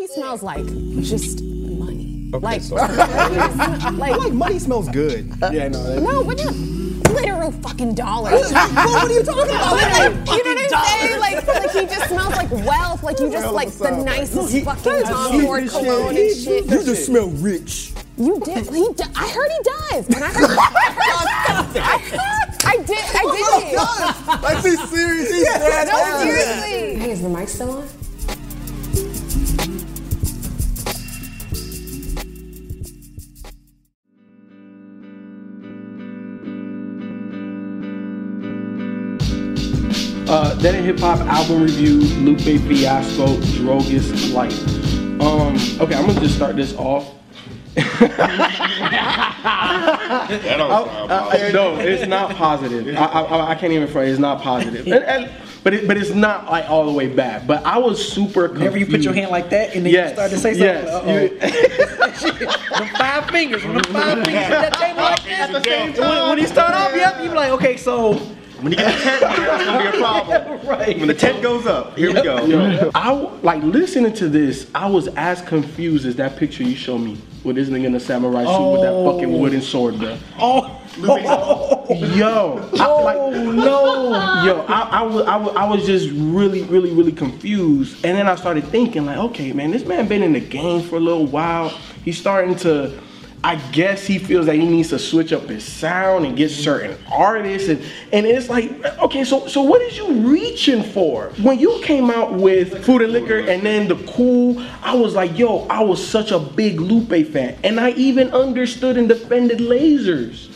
he smells like just money. Okay, like, so- like, like money smells good. Yeah, no. that- no, but not literal fucking dollars. Well, what are you talking about? Like, Literal you know what I'm saying? Like, like he just smells like wealth. Like you just Hell like the sound. nicest No, he- fucking Tom Ford cologne shit. and shit. You just smell rich. You did. He. Do, I heard he does. And I heard. Oh, I, heard, I did. I oh, did. Like, be serious. He's dead No, seriously. Hey, is the mic still on? Uh, then a hip hop album review, Lupe Fiasco, Drogas Light. Um, okay, I'm gonna just start this off. That don't sound positive. no, it's not positive. I, I, I can't even front. It's not positive. And, and, but it, but it's not like all the way bad. But I was super confused. Whenever you put your hand like that and then yes, you start to say something, yes, uh-oh. the five fingers, the five fingers at that table like that. At the same When, when you start off, yep, you be like, okay, so When you get the tent, it's gonna be a problem. right. When the tent goes up, here we go. Yo, I like listening to this. I was as confused as that picture you showed me with this nigga in a samurai suit with that fucking oh. wooden sword, bro. Oh, Yo, I, oh, like, no, yo, I, I, was, I, was, I was just really, really, really confused. And then I started thinking, like, okay, man, this man been in the game for a little while. He's starting to, I guess he feels that he needs to switch up his sound and get certain artists. And, and it's like, okay, so, so what is you reaching for? When you came out with Food and Liquor and then The Cool, I was like, yo, I was such a big Lupe fan. And I even understood and defended lasers.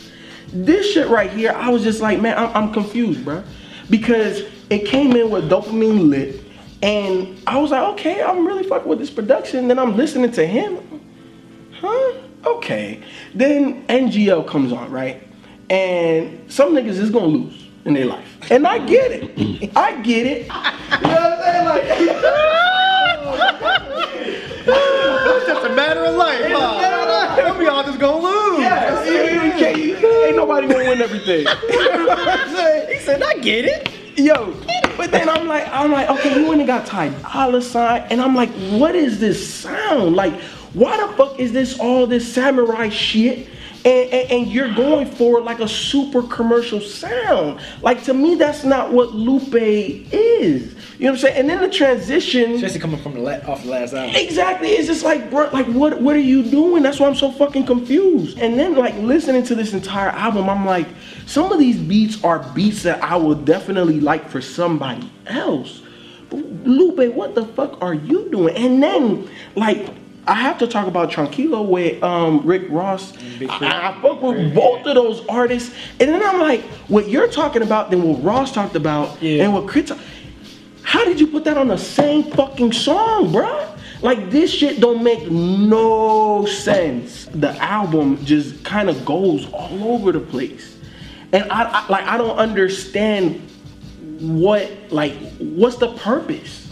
This shit right here, I was just like, man, I'm, I'm confused, bro. Because it came in with dopamine lit, and I was like, okay, I'm really fucking with this production. Then I'm listening to him. Huh? Okay. Then NGL comes on, right? And some niggas is gonna lose in their life. And I get it. Mm-hmm. I get it. You know what I'm saying? Like, It's just a matter of life, huh? Of y'all just gonna lose. yes, you you- ain't nobody gonna win everything. You know what I'm saying? he said, I get it. Yo, but then I'm like, I'm like, okay, you went and got Ty Dolla Sign, and I'm like, what is this sound? Like, why the fuck is this all this samurai shit? And, and, and you're going for like a super commercial sound. Like to me, that's not what Lupe is. You know what I'm saying? And then the transition. Especially coming from the la- off the last album. Exactly. It's just like, bro, like what what are you doing? That's why I'm so fucking confused. And then like listening to this entire album, I'm like, some of these beats are beats that I would definitely like for somebody else. But Lupe, what the fuck are you doing? And then like I have to talk about Tranquilo with um, Rick Ross. I, I fuck with both of those artists. And then I'm like, what you're talking about, then what Ross talked about, Yeah. and what Krit how did you put that on the same fucking song, bruh? Like this shit don't make no sense. The album just kind of goes all over the place, and I, I like I don't understand what like what's the purpose.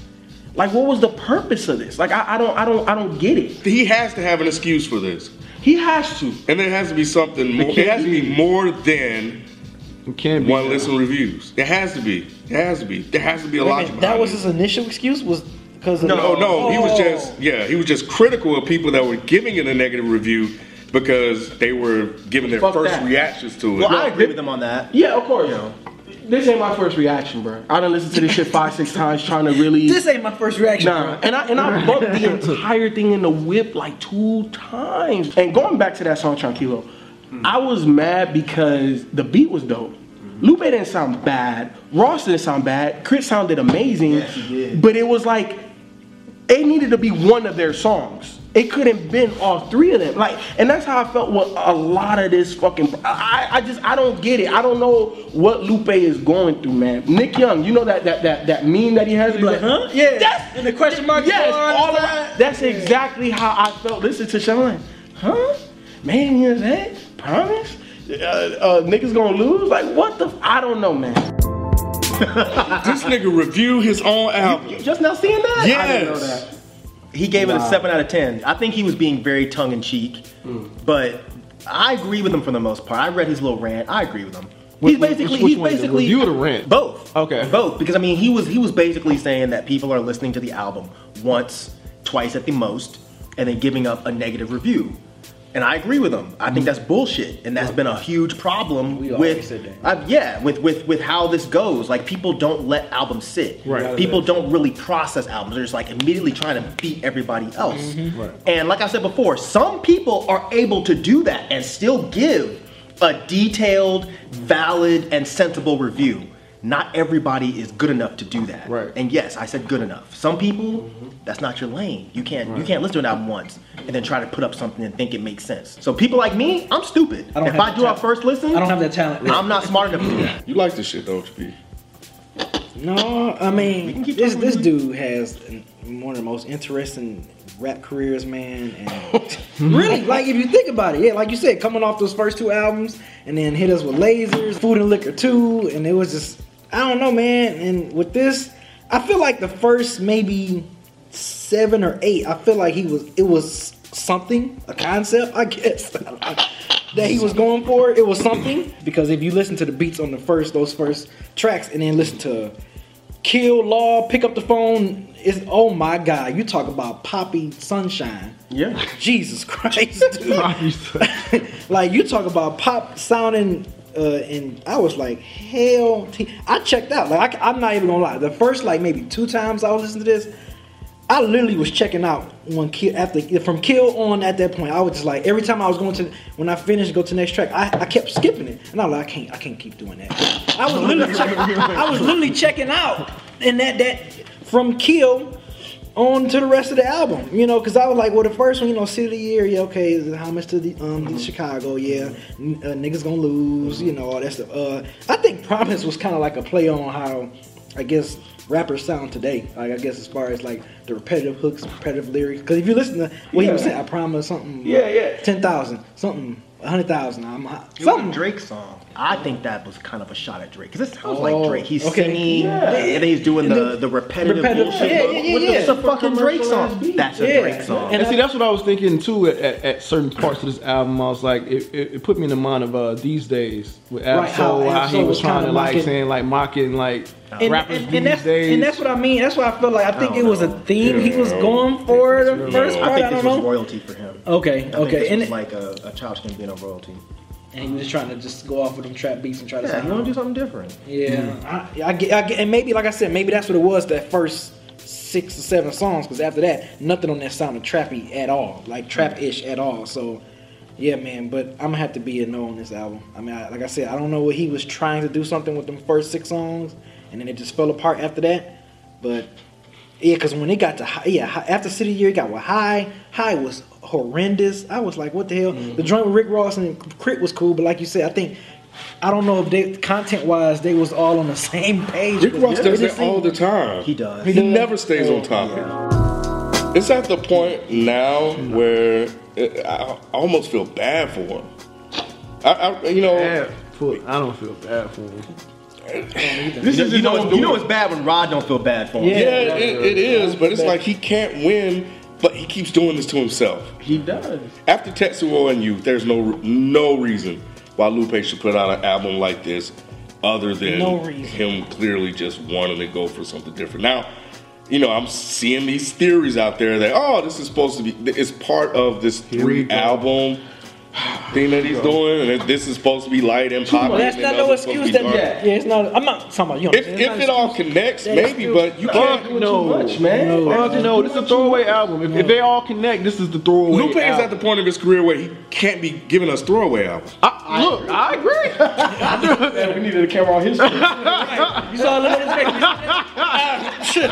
Like what was the purpose of this? Like I, I don't I don't I don't get it. He has to have an excuse for this. He has to. And there has to be something more. It has to be more than It can't be. one listen reviews. It has to be. It has to be. There has to be a Wait a logic minute, behind that was it. his initial excuse? Was because of No, no, he was Oh. just yeah, he was just critical of people that were giving it a negative review because they were giving their Fuck first that. reactions to it. Well, I agree with him on that. Yeah, of course. This ain't my first reaction, bro. I done listened to this shit five, six times trying to really. This ain't my first reaction. Nah, bro. and I and I bumped the entire thing in the whip like two times. And going back to that song Tranquilo, I was mad because the beat was dope. Lupe didn't sound bad. Ross didn't sound bad. Krit sounded amazing. Yes, he did. But it was like it needed to be one of their songs. It couldn't been all three of them. Like, and that's how I felt with a lot of this fucking. I, I just I don't get it. I don't know what Lupe is going through, man. Nick Young, you know that that that that meme that he has. Like, huh? Yeah. That's and the question mark. Yes, all the around. side. That's exactly how I felt. Listen to Sean. Huh? Man, you know that? Promise? Uh, uh, niggas gonna lose? Like, what the? F- I don't know, man. this nigga review his own album. Just now seeing that? I didn't know Yes. He gave it a seven out of ten. I think he was being very tongue in cheek, but I agree with him for the most part. I read his little rant. I agree with him. He's basically which he's one, basically or the rant? Both. Okay. Both because I mean he was he was basically saying that people are listening to the album once, twice at the most, and then giving up a negative review. And I agree with them. I think that's bullshit, and that's been a huge problem We with said uh, yeah, with with with how this goes. Like people don't let albums sit. Right. People don't really process albums. They're just like immediately trying to beat everybody else. Mm-hmm. Right. And like I said before, some people are able to do that and still give a detailed, valid, and sensible review. Not everybody is good enough to do that. Right. And yes, I said good enough. Some people, mm-hmm. that's not your lane. You can't you can't listen to an album once and then try to put up something and think it makes sense. So people like me, I'm stupid. I don't if I the do our first listen, I don't have that talent. I'm not smart enough to do that. You like this shit, don't? No, I mean this this dude has one of the most interesting rap careers, man. And really, like if you think about it, yeah, like you said, coming off those first two albums, and then hit us with Lasers, Food and Liquor Two, and it was just I don't know, man. And with this, I feel like the first maybe seven or eight, I feel like he was it was something, a concept, I guess. That he was going for, it was something because if you listen to the beats on the first, those first tracks, and then listen to Kill Law, pick up the phone. Is oh my god, you talk about Poppy Sunshine. Yeah. Jesus Christ, dude. like you talk about pop sounding, uh, and I was like, hell, t- I checked out. Like I, am not even gonna lie. The first like maybe two times I was listening to this, I literally was checking out when Kill after from Kill on at that point. I was just like every time I was going to when I finished go to the next track, I, I kept skipping it, and I was like, I can't I can't keep doing that. I was literally checking, I was literally checking out, and that that from Kill on to the rest of the album, you know, because I was like, well, the first one, you know, City of the Year, yeah, okay, is how much to the um to Chicago, yeah, n- uh, niggas gonna lose, you know, all that stuff. Uh, I think Promise was kind of like a play on how, I guess, rappers sound today. Like I guess as far as like the repetitive hooks, repetitive lyrics. Because if you listen to what he was saying, I promise something, Yeah, yeah. ten thousand, something, hundred thousand, I'm hot. It was a something. Drake song. I think that was kind of a shot at Drake because it sounds Oh, like Drake. He's okay. singing, Yeah. and he's doing the, The- the repetitive, repetitive- bullshit. yeah, but yeah, yeah, the- yeah. It's a fucking Drake song. That's a Yeah. Drake song. And And see, that's what I was thinking too. At, at, at certain parts of this album, I was like, it, it, it put me in the mind of uh, these days with Ab Right, how Soul, how, Ab he was was trying to like mocking- saying like mocking like and, rappers and, these and that's, days. and that's what I mean. That's why I feel like I think I it don't was a know. theme he was going for the first I part. I, think don't this was royalty for him. Okay, I think okay, this and was it- like a, a Childish Gambino royalty. and he was just trying to just go off with them trap beats and try to Yeah, sound. you want to do something different. Yeah, mm-hmm. I, I, get, I get, and maybe like I said, maybe that's what it was. That first six or seven songs, because after that, nothing on that sounded trappy at all, like mm-hmm. trap-ish at all. So, yeah, man. But I'm gonna have to be a no on this album. I mean, I, like I said, I don't know what he was trying to do something with them first six songs, and then it just fell apart after that. But yeah, because when it got to high, yeah, after City Year, it got with High. High was horrendous. I was like, what the hell? The mm-hmm. joint with Rick Ross and Krit was cool, but like you said, I think. I don't know if they content wise they was all on the same page. Rick Ross does just that all the time. He does. He never stays on oh, topic. It's at the point now where it, I, I almost feel bad for him. I, I you know, bad for, I don't feel bad for him. This is, you, know, it's, you know it's bad when Rod don't feel bad for him. Yeah. yeah, it, it is, but it's like he can't win, but he keeps doing this to himself. He does. After Tetsuo and Youth, there's no no reason why Lupe should put out an album like this, other than No reason. him clearly just wanting to go for something different. Now, you know, I'm seeing these theories out there that oh, this is supposed to be it's part of this three album thing that he's doing, and that this is supposed to be light and poppy. Well, that's not no other's to excuse that. dark. Yeah, it's not. I'm not talking about you. Know, If, if it all connects, maybe, but you can't. Fuck too much, man. No. Fuck no, this is a throwaway album. If, if they all connect, this is the throwaway. Lupe is at the point of his career where he can't be giving us throwaway albums. I, look, I agree. And we needed a camera on his face. You saw a little bit of ah, shit,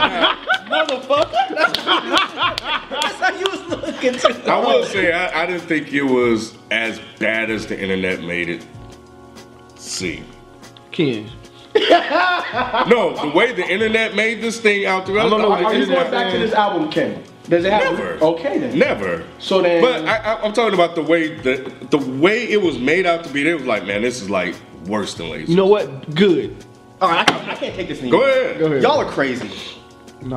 motherfucker. That's how you was looking. Too. I will say I, I didn't think it was as bad as the internet made it seem. Ken, No, the way the internet made this thing out to us, I don't know I- what Are you internet going back to this album, Ken? Does it have? Never. Okay then. never. So then- but I, I, I'm talking about the way the the way it was made out to be. It was like, man, this is like worse than lazy. you know what? Good. All right, I can't, I can't take this anymore. Go ahead. Go ahead. Y'all are crazy.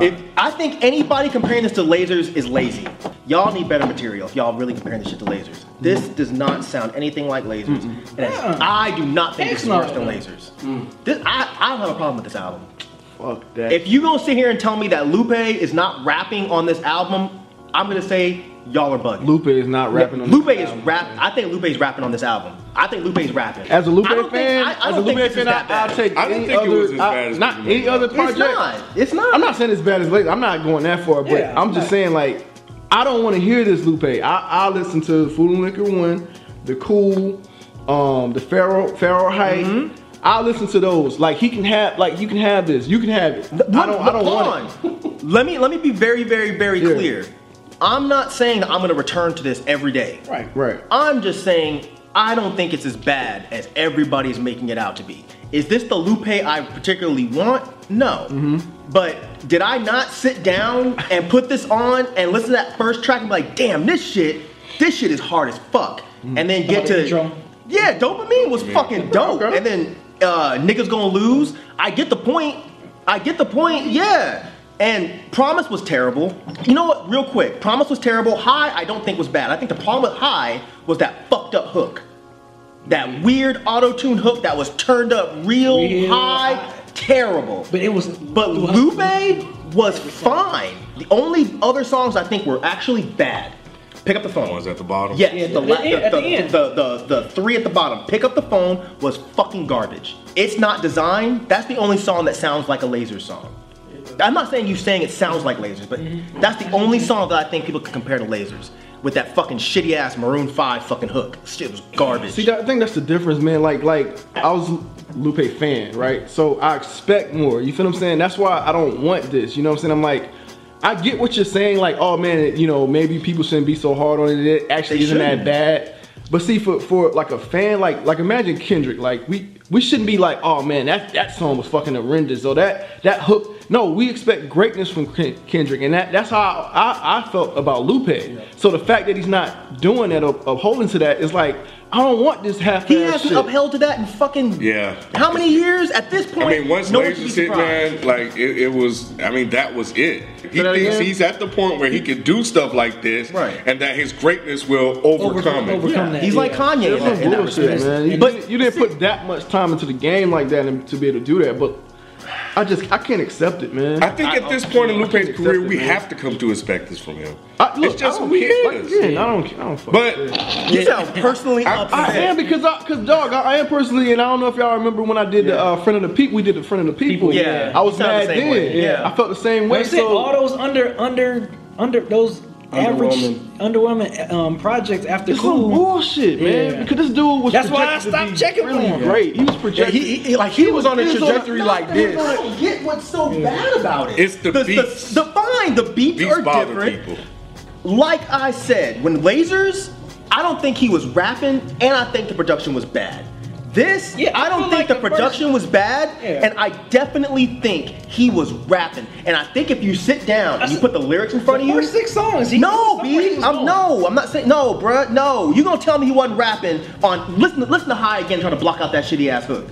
If I think anybody comparing this to lasers is lazy. Y'all need better material if y'all really comparing this shit to lasers. This mm. does not sound anything like lasers. And it's- I do not think this is worse than lasers. Mm. This, I, I don't have a problem with this album. Fuck that. If you gonna sit here and tell me that Lupe is not rapping on this album I'm gonna say y'all are bugging. Lupe is not rapping on Lupe this is album. rap. I think Lupe's rapping on this album. I think Lupe's rapping. As a Lupe I don't fan, think, I, I as don't a think Lupe this is fan, that I, bad. I'll take I didn't any think it other, was as I- bad as not any other out. It's not. It's not. I'm not saying it's bad as late. I'm not going that far, but Yeah, I'm just right. saying like I don't want to hear this Lupe. I I listen to Food and Liquor One, the Cool, um, the Pharaoh Pharaoh Height. Mm-hmm. I listen to those. Like he can have like you can have this. You can have it. I don't I don't want let me let me be very very very Yeah. clear. I'm not saying that I'm gonna return to this every day. Right. Right. I'm just saying I don't think it's as bad as everybody's making it out to be. Is this the Lupe I particularly want? No. Mm-hmm. But did I not sit down and put this on and listen to that first track and be like, damn, this shit, this shit is hard as fuck. Mm-hmm. And then get the to? Yeah, dopamine was fucking dope. And then uh niggas gonna lose. I get the point. I get the point, yeah. And Promise was terrible. You know what, real quick, Promise was terrible. High, I don't think was bad. I think the problem with High was that fucked up hook. That weird auto-tune hook that was turned up real, Real high, high. terrible. But it was. But Lupe was fine. The only other songs I think were actually bad. Pick up the phone. One's at the bottom. Yes, Yeah, the, at la- the the, end- at the, the end. the, the, the three at the bottom. Pick up the phone was fucking garbage. It's not designed. That's the only song that sounds like a laser song. I'm not saying you saying it sounds like lasers, but Mm-hmm. that's the only song that I think people can compare to lasers. With that fucking shitty ass Maroon 5 fucking hook. Shit was garbage. See, that, I think that's the difference, man. Like, like I was Lupe fan, right? So I expect more. You feel what I'm saying? That's why I don't want this. You know what I'm saying? I'm like, I get what you're saying. Like, oh man, you know, maybe people shouldn't be so hard on it. It actually They isn't that shouldn't. bad. But see, for for like a fan, like like imagine Kendrick. Like we we shouldn't be like, oh man, that that song was fucking horrendous. Or that that hook. No, we expect greatness from Ken- Kendrick, and that that's how I, I felt about Lupe. So the fact that he's not doing that, up- upholding to that, is like I don't want this half. he hasn't shit. upheld to that in fucking Yeah. how many years at this point? I mean, once no one should be Lasers hit, man, like it, it was. I mean, that was it. He thinks again? he's at the point where he can do stuff like this, Right. And that his greatness will overcome, it. overcome that. He's like yeah. Kanye in that, in that bullshit, respect. man. You, But didn't, you didn't put that much time into the game like that to be able to do that. But I just I can't accept it, man. I think at this point in I can't Lupe's career, it, we man. have to come to expect this from him. I, look, it's just I don't who he care. Like, is. again, I don't, I don't fucking But care. you sound personally I- upset. I am because I, cause dog, I, I am personally, and I don't know if y'all remember when I did the uh, friend of the people. We did the friend of the people. People, yeah. I was You sound the mad same then. way, yeah. I felt the same way. Wait, said So all those under under under those average Underwhelming. underwhelming um, projects after it's some cool. bullshit, man. Yeah. Because this dude was. That's why I stopped be checking really for him. Great. He was Yeah, he, he- like he was on a he was on a- trajectory like this. I I don't get what's so bad about it. It's the beats. The, fine, the beats, Beats are different. people. Like I said, when Lasers, I don't think he was rapping, and I think the production was bad. This, Yeah, I I don't think like the the production was bad, Yeah. and I definitely think he was rapping. And I think if you sit down and you put the lyrics in front of you, six songs. He no, somewhere he B. was I'm no. I'm not saying no, bruh. No, you gonna tell me he wasn't rapping on? Listen, listen to High again, trying to block out that shitty ass hook.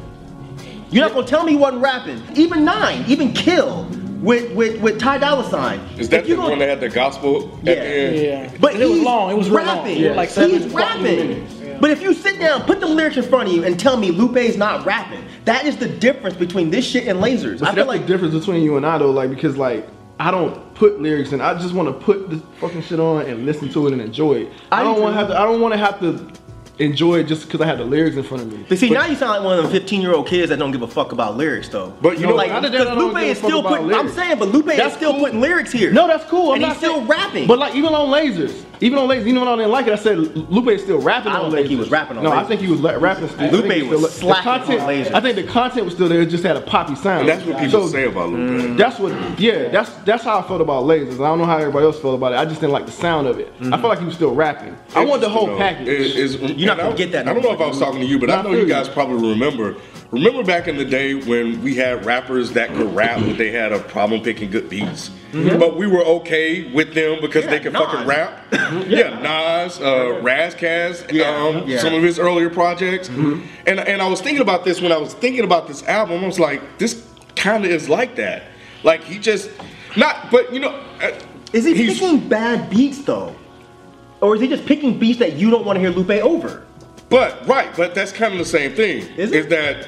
You're not gonna tell me he wasn't rapping. Even Nine, even Kill with with with Ty Dolla Sign. Is that If you the gonna- one that had the gospel at Yeah. the end? Yeah, But it was he's long. It was real long. rapping. Like seven he's rapping. minutes. But if you sit down, put the lyrics in front of you, and tell me Lupe's not rapping, that is the difference between this shit and lasers. But I see, feel like the difference between you and I though, like because like I don't put lyrics in. I just want to put this fucking shit on and listen to it and enjoy it. I, I don't want to have to. I don't want to have to enjoy it just because I had the lyrics in front of me. But see, now you sound like one of them 15 year old kids that don't give a fuck about lyrics, though. But you know like, other than I because Lupe is still putting. I'm saying, but Lupe That's is still cool. putting lyrics here. No, that's cool. I'm and not he's still saying- rapping. But like even on lasers, even on lasers, even when I didn't like it, I said Lupe is still rapping I on don't lasers. think he was rapping on No, I think he was la- rapping still. I Lupe think he was still- the slacking on content, Lasers. I think the content was still there. It just had a poppy sound. And that's what people So, say about Lupe. Mm. That's what, yeah, that's that's how I felt about lasers. I don't know how everybody else felt about it. I just didn't like the sound of it. I mm-hmm. felt like he was still rapping. I want the whole Interesting, package. though. Is- is- You're not gonna get that I don't know if I was talking to you, but I know you you. guys probably remember. Remember back in the day when we had rappers that could rap, but they had a problem picking good beats. But we were okay with them because they could Nas. fucking rap. yeah, Nas, uh, Yeah, um, yeah. some of his earlier projects. And and I was thinking about this when I was thinking about this album. I was like, this kind of is like that. Like he just not, but you know, uh, is he picking bad beats though, or is he just picking beats that you don't want to hear Lupe over? But right, but that's kind of the same thing. Is it? that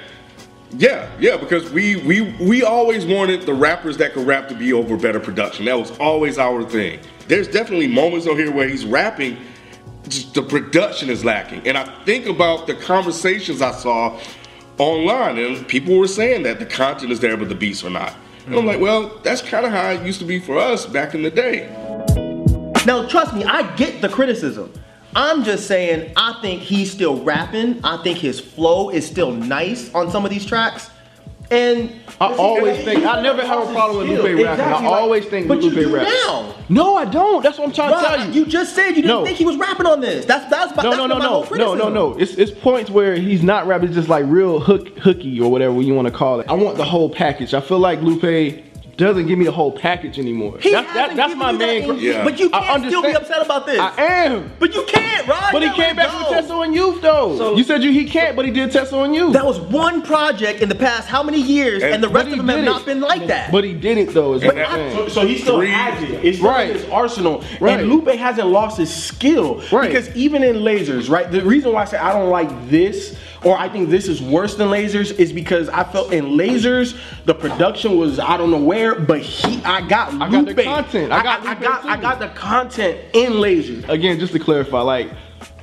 yeah, yeah, because we we we always wanted the rappers that could rap to be over better production. That was always our thing. there's definitely moments on here where he's rapping, just the production is lacking. And I think about the conversations I saw online, and people were saying that the content is there, but the beats are not. And I'm like, mm-hmm. well, that's kind of how it used to be for us back in the day. Now, trust me, I get the criticism. I'm just saying, I think he's still rapping. I think his flow is still nice on some of these tracks. And I always think I never have a problem with Lupe rapping. Exactly, I like- always think but you Lupe do raps. now. No, I don't. That's what I'm trying to tell you. you just said you didn't No. think he was rapping on this. That's that's my, No, that's no, no, no, no, no, no. It's it's points where he's not rapping, it's just like real hook, hooky or whatever you want to call it. I want the whole package. I feel like Lupe doesn't give me the whole package anymore. He that's that, hasn't that's given my you that main. in- Yeah. But you I can't still be upset about this. I am. But you can't, Rod. But he You came let back it with go. Tetsuo and Youth though. So- you said you he can't, but he did Tetsuo and Youth. That was one project in the past how many years, and, And- the rest of them have did not been like that. But he did it though. Is what I'm I- saying. So, so he still Three- has it. It's still Right. in his arsenal. Right. And Lupe hasn't lost his skill. Right. Because even in lasers, right? The reason why I say I don't like this, or I think this is worse than lasers, is because I felt in lasers the production was I don't know where, but he I got I got the content. I got I, Lupe got I got the content in lasers. again, just to clarify, like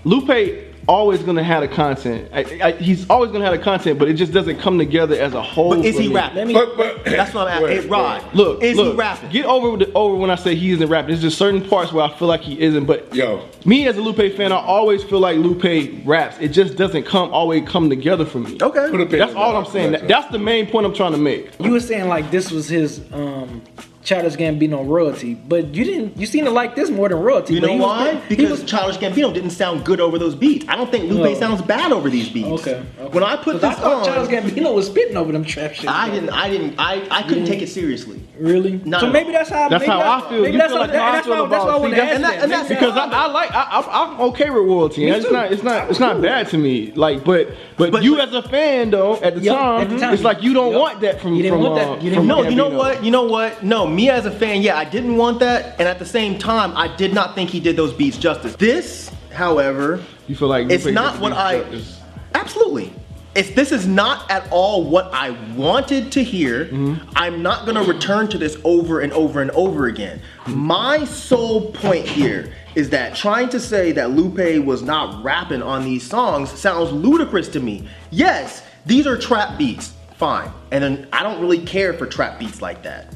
Lupe always gonna have the content. I, I, he's always gonna have the content, but it just doesn't come together as a whole. But is for he me. rapping? But, but That's what I'm asking. Wait, Hey, Rod, wait. Look, is look, he rapping? Get over the, over when I say he isn't rapping. There's just certain parts where I feel like he isn't. But Yo. me as a Lupe fan, I always feel like Lupe raps. It just doesn't come always come together for me. okay. Put a pin That's all. I'm saying. That- That's the main point I'm trying to make. You were saying like this was his um Childish Gambino royalty, but you didn't. You seem to like this more than royalty. You know he was- why? Because was- Childish Gambino didn't sound good over those beats. I don't think Lupe No. sounds bad over these beats. okay, okay. When I put 'Cause this I thought on, Childish Gambino was spitting over them trap shit. I didn't. I didn't. I, I couldn't take it seriously. really. Not so maybe that's how. That's maybe how I feel. Maybe You that's feel how. like how I That's feel why. That's why I about- want to ask and that- that. and that's because I, I like I, I'm, I'm okay with royalty. it's not it's not it's not bad to me. Like, but but, But- you as a fan though, at the, time, at the time. it's like you don't want that from You didn't from, want that. uh, You No, you know what? You know what? No, me as a fan, yeah, I didn't want that, and at the same time, I did not think he did those beats justice. This, however, You feel like it's not what I. justice. Absolutely. It's, this is not at all what I wanted to hear. Mm-hmm. I'm not gonna return to this over and over and over again. My sole point here is that trying to say that Lupe was not rapping on these songs sounds ludicrous to me. Yes, these are trap beats, fine. And then I don't really care for trap beats like that,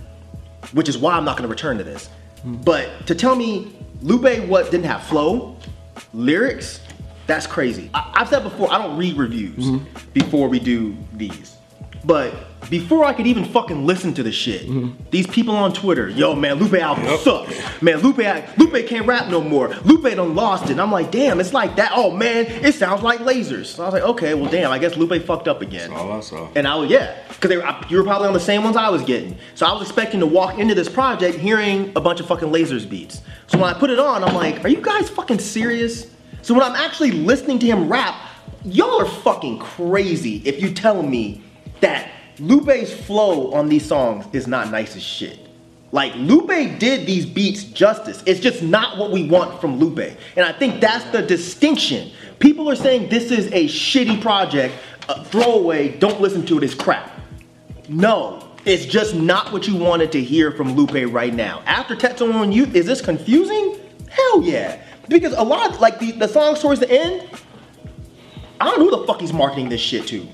which is why I'm not gonna return to this. But to tell me Lupe what didn't have flow, lyrics, that's crazy. I, I've said before, I don't read reviews mm-hmm. before we do these. But before I could even fucking listen to the shit, mm-hmm. these people on Twitter, yo man, Lupe album sucks. Man, Lupe Lupe can't rap no more. Lupe done lost it. And I'm like, damn, it's like that. Oh man, it sounds like lasers. So I was like, okay, well damn, I guess Lupe fucked up again. All I saw. And I was, yeah, were, you were probably on the same ones I was getting. So I was expecting to walk into this project hearing a bunch of fucking lasers beats. So when I put it on, I'm like, are you guys fucking serious? So when I'm actually listening to him rap, y'all are fucking crazy if you tell me that Lupe's flow on these songs is not nice as shit. Like Lupe did these beats justice. It's just not what we want from Lupe. And I think that's the distinction. People are saying this is a shitty project, a throwaway, don't listen to it, it's crap. No, it's just not what you wanted to hear from Lupe right now. After Tetsuo and Youth, is this confusing? Hell yeah. Because a lot, of, like the, the songs towards the end, I don't know who the fuck he's marketing this shit to.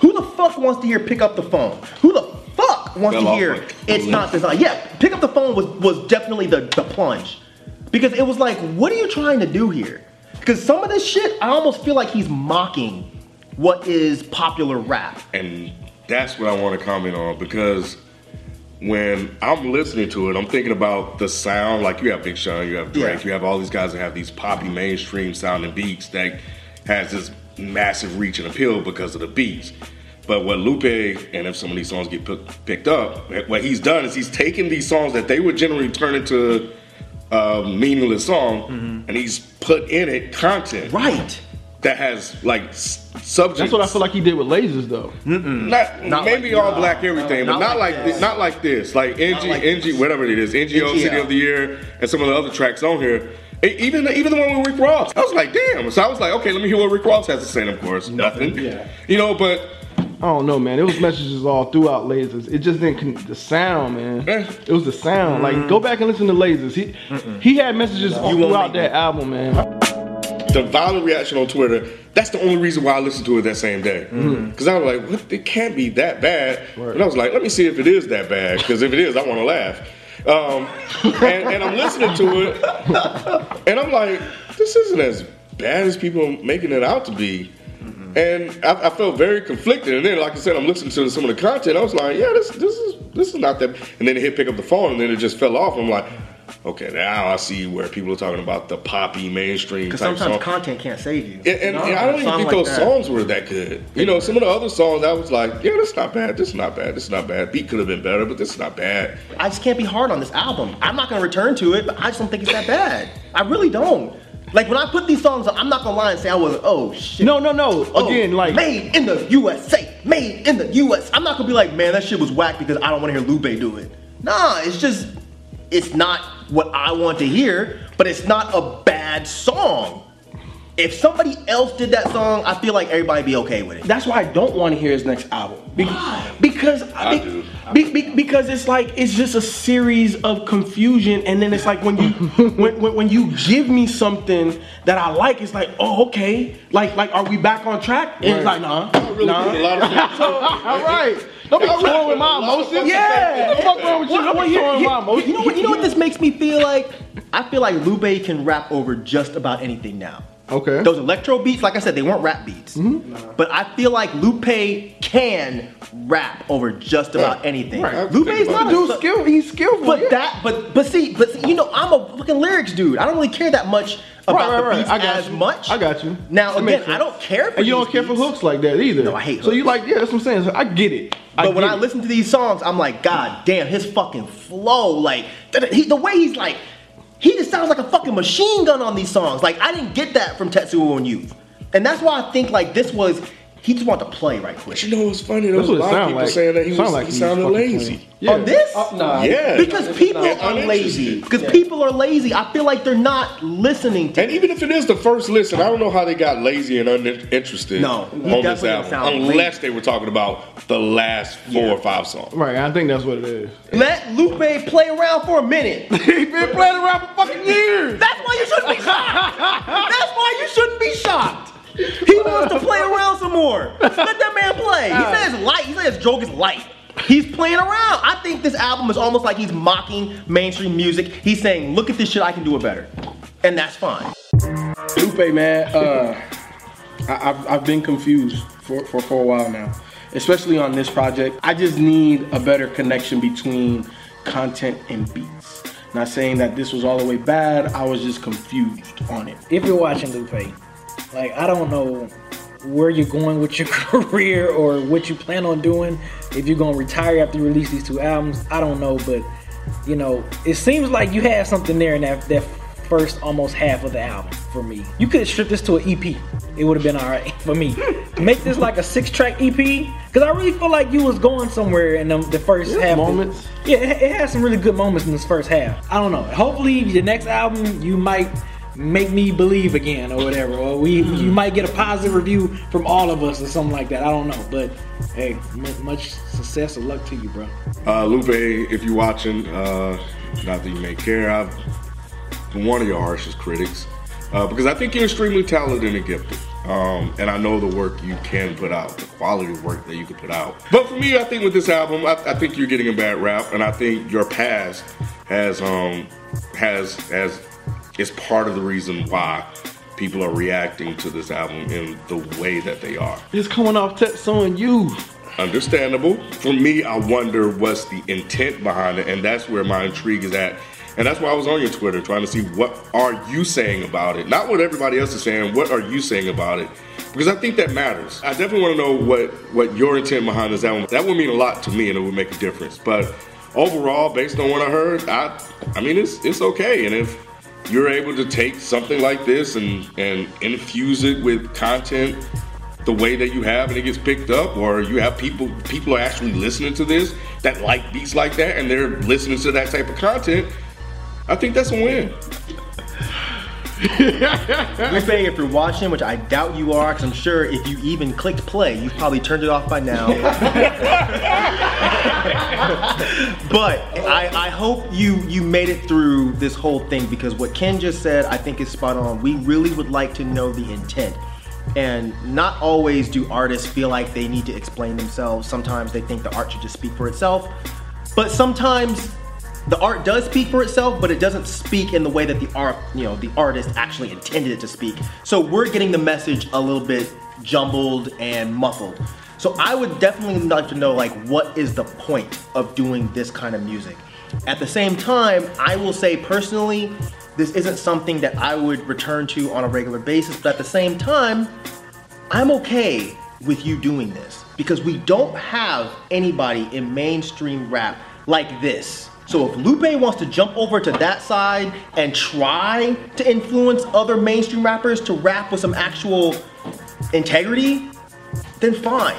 Who the fuck wants to hear pick up the phone? Who the fuck wants Fell to hear it's not designed? Yeah, pick up the phone was was definitely the, the plunge. Because it was like, what are you trying to do here? Because some of this shit, I almost feel like he's mocking what is popular rap. And that's what I want to comment on because when I'm listening to it, I'm thinking about the sound. Like you have Big Sean, you have Drake, Yeah. you have all these guys that have these poppy mainstream sounding beats that has this massive reach and appeal because of the beats. But what Lupe and if some of these songs get picked up, what he's done is he's taken these songs that they would generally turn into a meaningless song, mm-hmm. and he's put in it content Right. That has like subjects. That's what I feel like he did with lasers though. Not, Not maybe like- all black everything, but not not like like this. this. not like this. Like NG, like NG, whatever it is, NGO, City NGL. of the Year, and some of the other tracks on here. E- Even the, even the one with Rick Ross, I was like, damn. So I was like, okay, let me hear what Rick Ross has to say. And of course, nothing. Yeah. You know, but I don't know, man. It was messages all throughout Lasers. It just didn't con- the sound, man. Eh. It was the sound. Like go back and listen to Lasers. He he had messages all throughout make that album, man. The violent reaction on Twitter, that's the only reason why I listened to it that same day. Because I was like, what? it can't be that bad. And I was like, let me see if it is that bad. Because if it is, I want to laugh. Um, and, and I'm listening to it, and I'm like, this isn't as bad as people are making it out to be. And I, I felt very conflicted. And then, like I said, I'm listening to some of the content. I was like, yeah, this this is this is not that. And then it hit pick up the phone, and then it just fell off. I'm like, okay, now I see where people are talking about the poppy mainstream Because sometimes song. content can't save you. And, and, No, and I don't even think like those that. songs were that good. You know, some of the other songs I was like, yeah, that's not bad. This is not bad. This is not bad. Beat could have been better, but this is not bad. I just can't be hard on this album. I'm not gonna return to it, but I just don't think it's that bad. I really don't. Like when I put these songs on, I'm not gonna lie and say I wasn't. Oh shit. No, no, no. Oh, Again, like made in the USA, made in the US. I'm not gonna be like, man, that shit was whack because I don't want to hear Lupe do it. Nah, it's just, it's not what I want to hear, but it's not a bad song. If somebody else did that song, I feel like everybody be okay with it. That's why I don't want to hear his next album. Be- Because I be- do. be- be- because it's like it's just a series of confusion, and then it's like when you when, when, when you give me something that I like, it's like oh okay, like like are we back on track? And it's like nah, Really nah. put a lot of all right. Don't be toying with my emotions. Yeah. What the fuck wrong with you? Don't be toying with my emotions. You know what? You know what this makes me feel like? I feel like Lupe can rap over just about anything now. Okay. Those electro beats, like I said, they weren't rap beats. Hmm. But I feel like Lupe can rap over just about anything. Right. Lupe's not a Dude, skill. He's skillful. But yeah. that, but but see, but see, you know, I'm a fucking lyrics dude. I don't really care that much about Right, right, right. beats I got as you. much. I got you. Now That again, I don't care for And you don't care for hooks like that either. No, I hate So you hooks. like, yeah, that's what I'm saying. So I get it. I But when I it. listen to these songs, I'm like, God damn, his fucking flow, like he, the way he's like, he just sounds like a fucking machine gun on these songs. Like I didn't get that from Tetsuo and Youth, and that's why I think like this was he just wanted to play right quick. You know what's funny? There was a lot of people like. saying that he, Sound was, like he he's sounded lazy. playing. Yeah. On this? Uh, nah. Yeah. Because people And are lazy. uninterested. Because people are lazy. I feel like they're not listening to And even if it is the first listen, I don't know how they got lazy and uninterested No, he on this definitely album. sounded Unless they were talking about the last four Yeah. or five songs. Right, I think that's what it is. Let Lupe play around for a minute. He's been playing around for fucking years. That's why you shouldn't be shocked. That's why you shouldn't be shocked. He wants to play around some more. Let that man play. He says light. He says joke is light. He's playing around. I think this album is almost like he's mocking mainstream music. He's saying, look at this shit, I can do it better. And that's fine. Lupe, man, uh, I, I've, I've been confused for, for, for a while now, especially on this project. I just need a better connection between content and beats. Not saying that this was all the way bad, I was just confused on it. if you're watching Lupe, like I don't know where you're going with your career or what you plan on doing. If you're gonna retire after you release these two albums, I don't know, but you know, it seems like you had something there in that that first almost half of the album for me. You could have stripped this to an EP. It would have been alright for me. Make this like a six track EP. Cause I really feel like you was going somewhere in the, the first half. moments. Yeah, it, it has some really good moments in this first half. I don't know. Hopefully, the next album you might make me believe again or whatever, or we you might get a positive review from all of us or something like that. I don't know, but hey, m- much success and luck to you, bro. Uh, Lupe, if you're watching, uh, not that you may care, i'm one of your harshest critics uh, because I think you're extremely talented and gifted. Um, and I know the work you can put out, the quality of work that you can put out. But for me, I think with this album, I, I think you're getting a bad rap, and I think your past has um, has has is part of the reason why people are reacting to this album in the way that they are. It's coming off Tetsuo and Youth. Understandable. For me, I wonder what's the intent behind it, and that's where my intrigue is at. And that's why I was on your Twitter trying to see what are you saying about it, not what everybody else is saying. What are you saying about it? Because I think that matters. I definitely want to know what what your intent behind this album. That would mean a lot to me, and it would make a difference. But overall, based on what I heard, I I mean it's it's okay. And if you're able to take something like this and and infuse it with content the way that you have and it gets picked up or you have people people are actually listening to this that like beats like that and they're listening to that type of content i think that's a win Lupe, if you're watching, which I doubt you are, because I'm sure if you even clicked play, you've probably turned it off by now. but I, I hope you you made it through this whole thing because what Ken just said, I think is spot on. We really would like to know the intent. And not always do artists feel like they need to explain themselves. Sometimes they think the art should just speak for itself. But sometimes the art does speak for itself, but it doesn't speak in the way that the art, you know, the artist actually intended it to speak. So we're getting the message a little bit jumbled and muffled. So I would definitely like to know like what is the point of doing this kind of music. At the same time, I will say personally, this isn't something that I would return to on a regular basis, but at the same time, I'm okay with you doing this because we don't have anybody in mainstream rap like this. So if Lupe wants to jump over to that side and try to influence other mainstream rappers to rap with some actual integrity, then fine.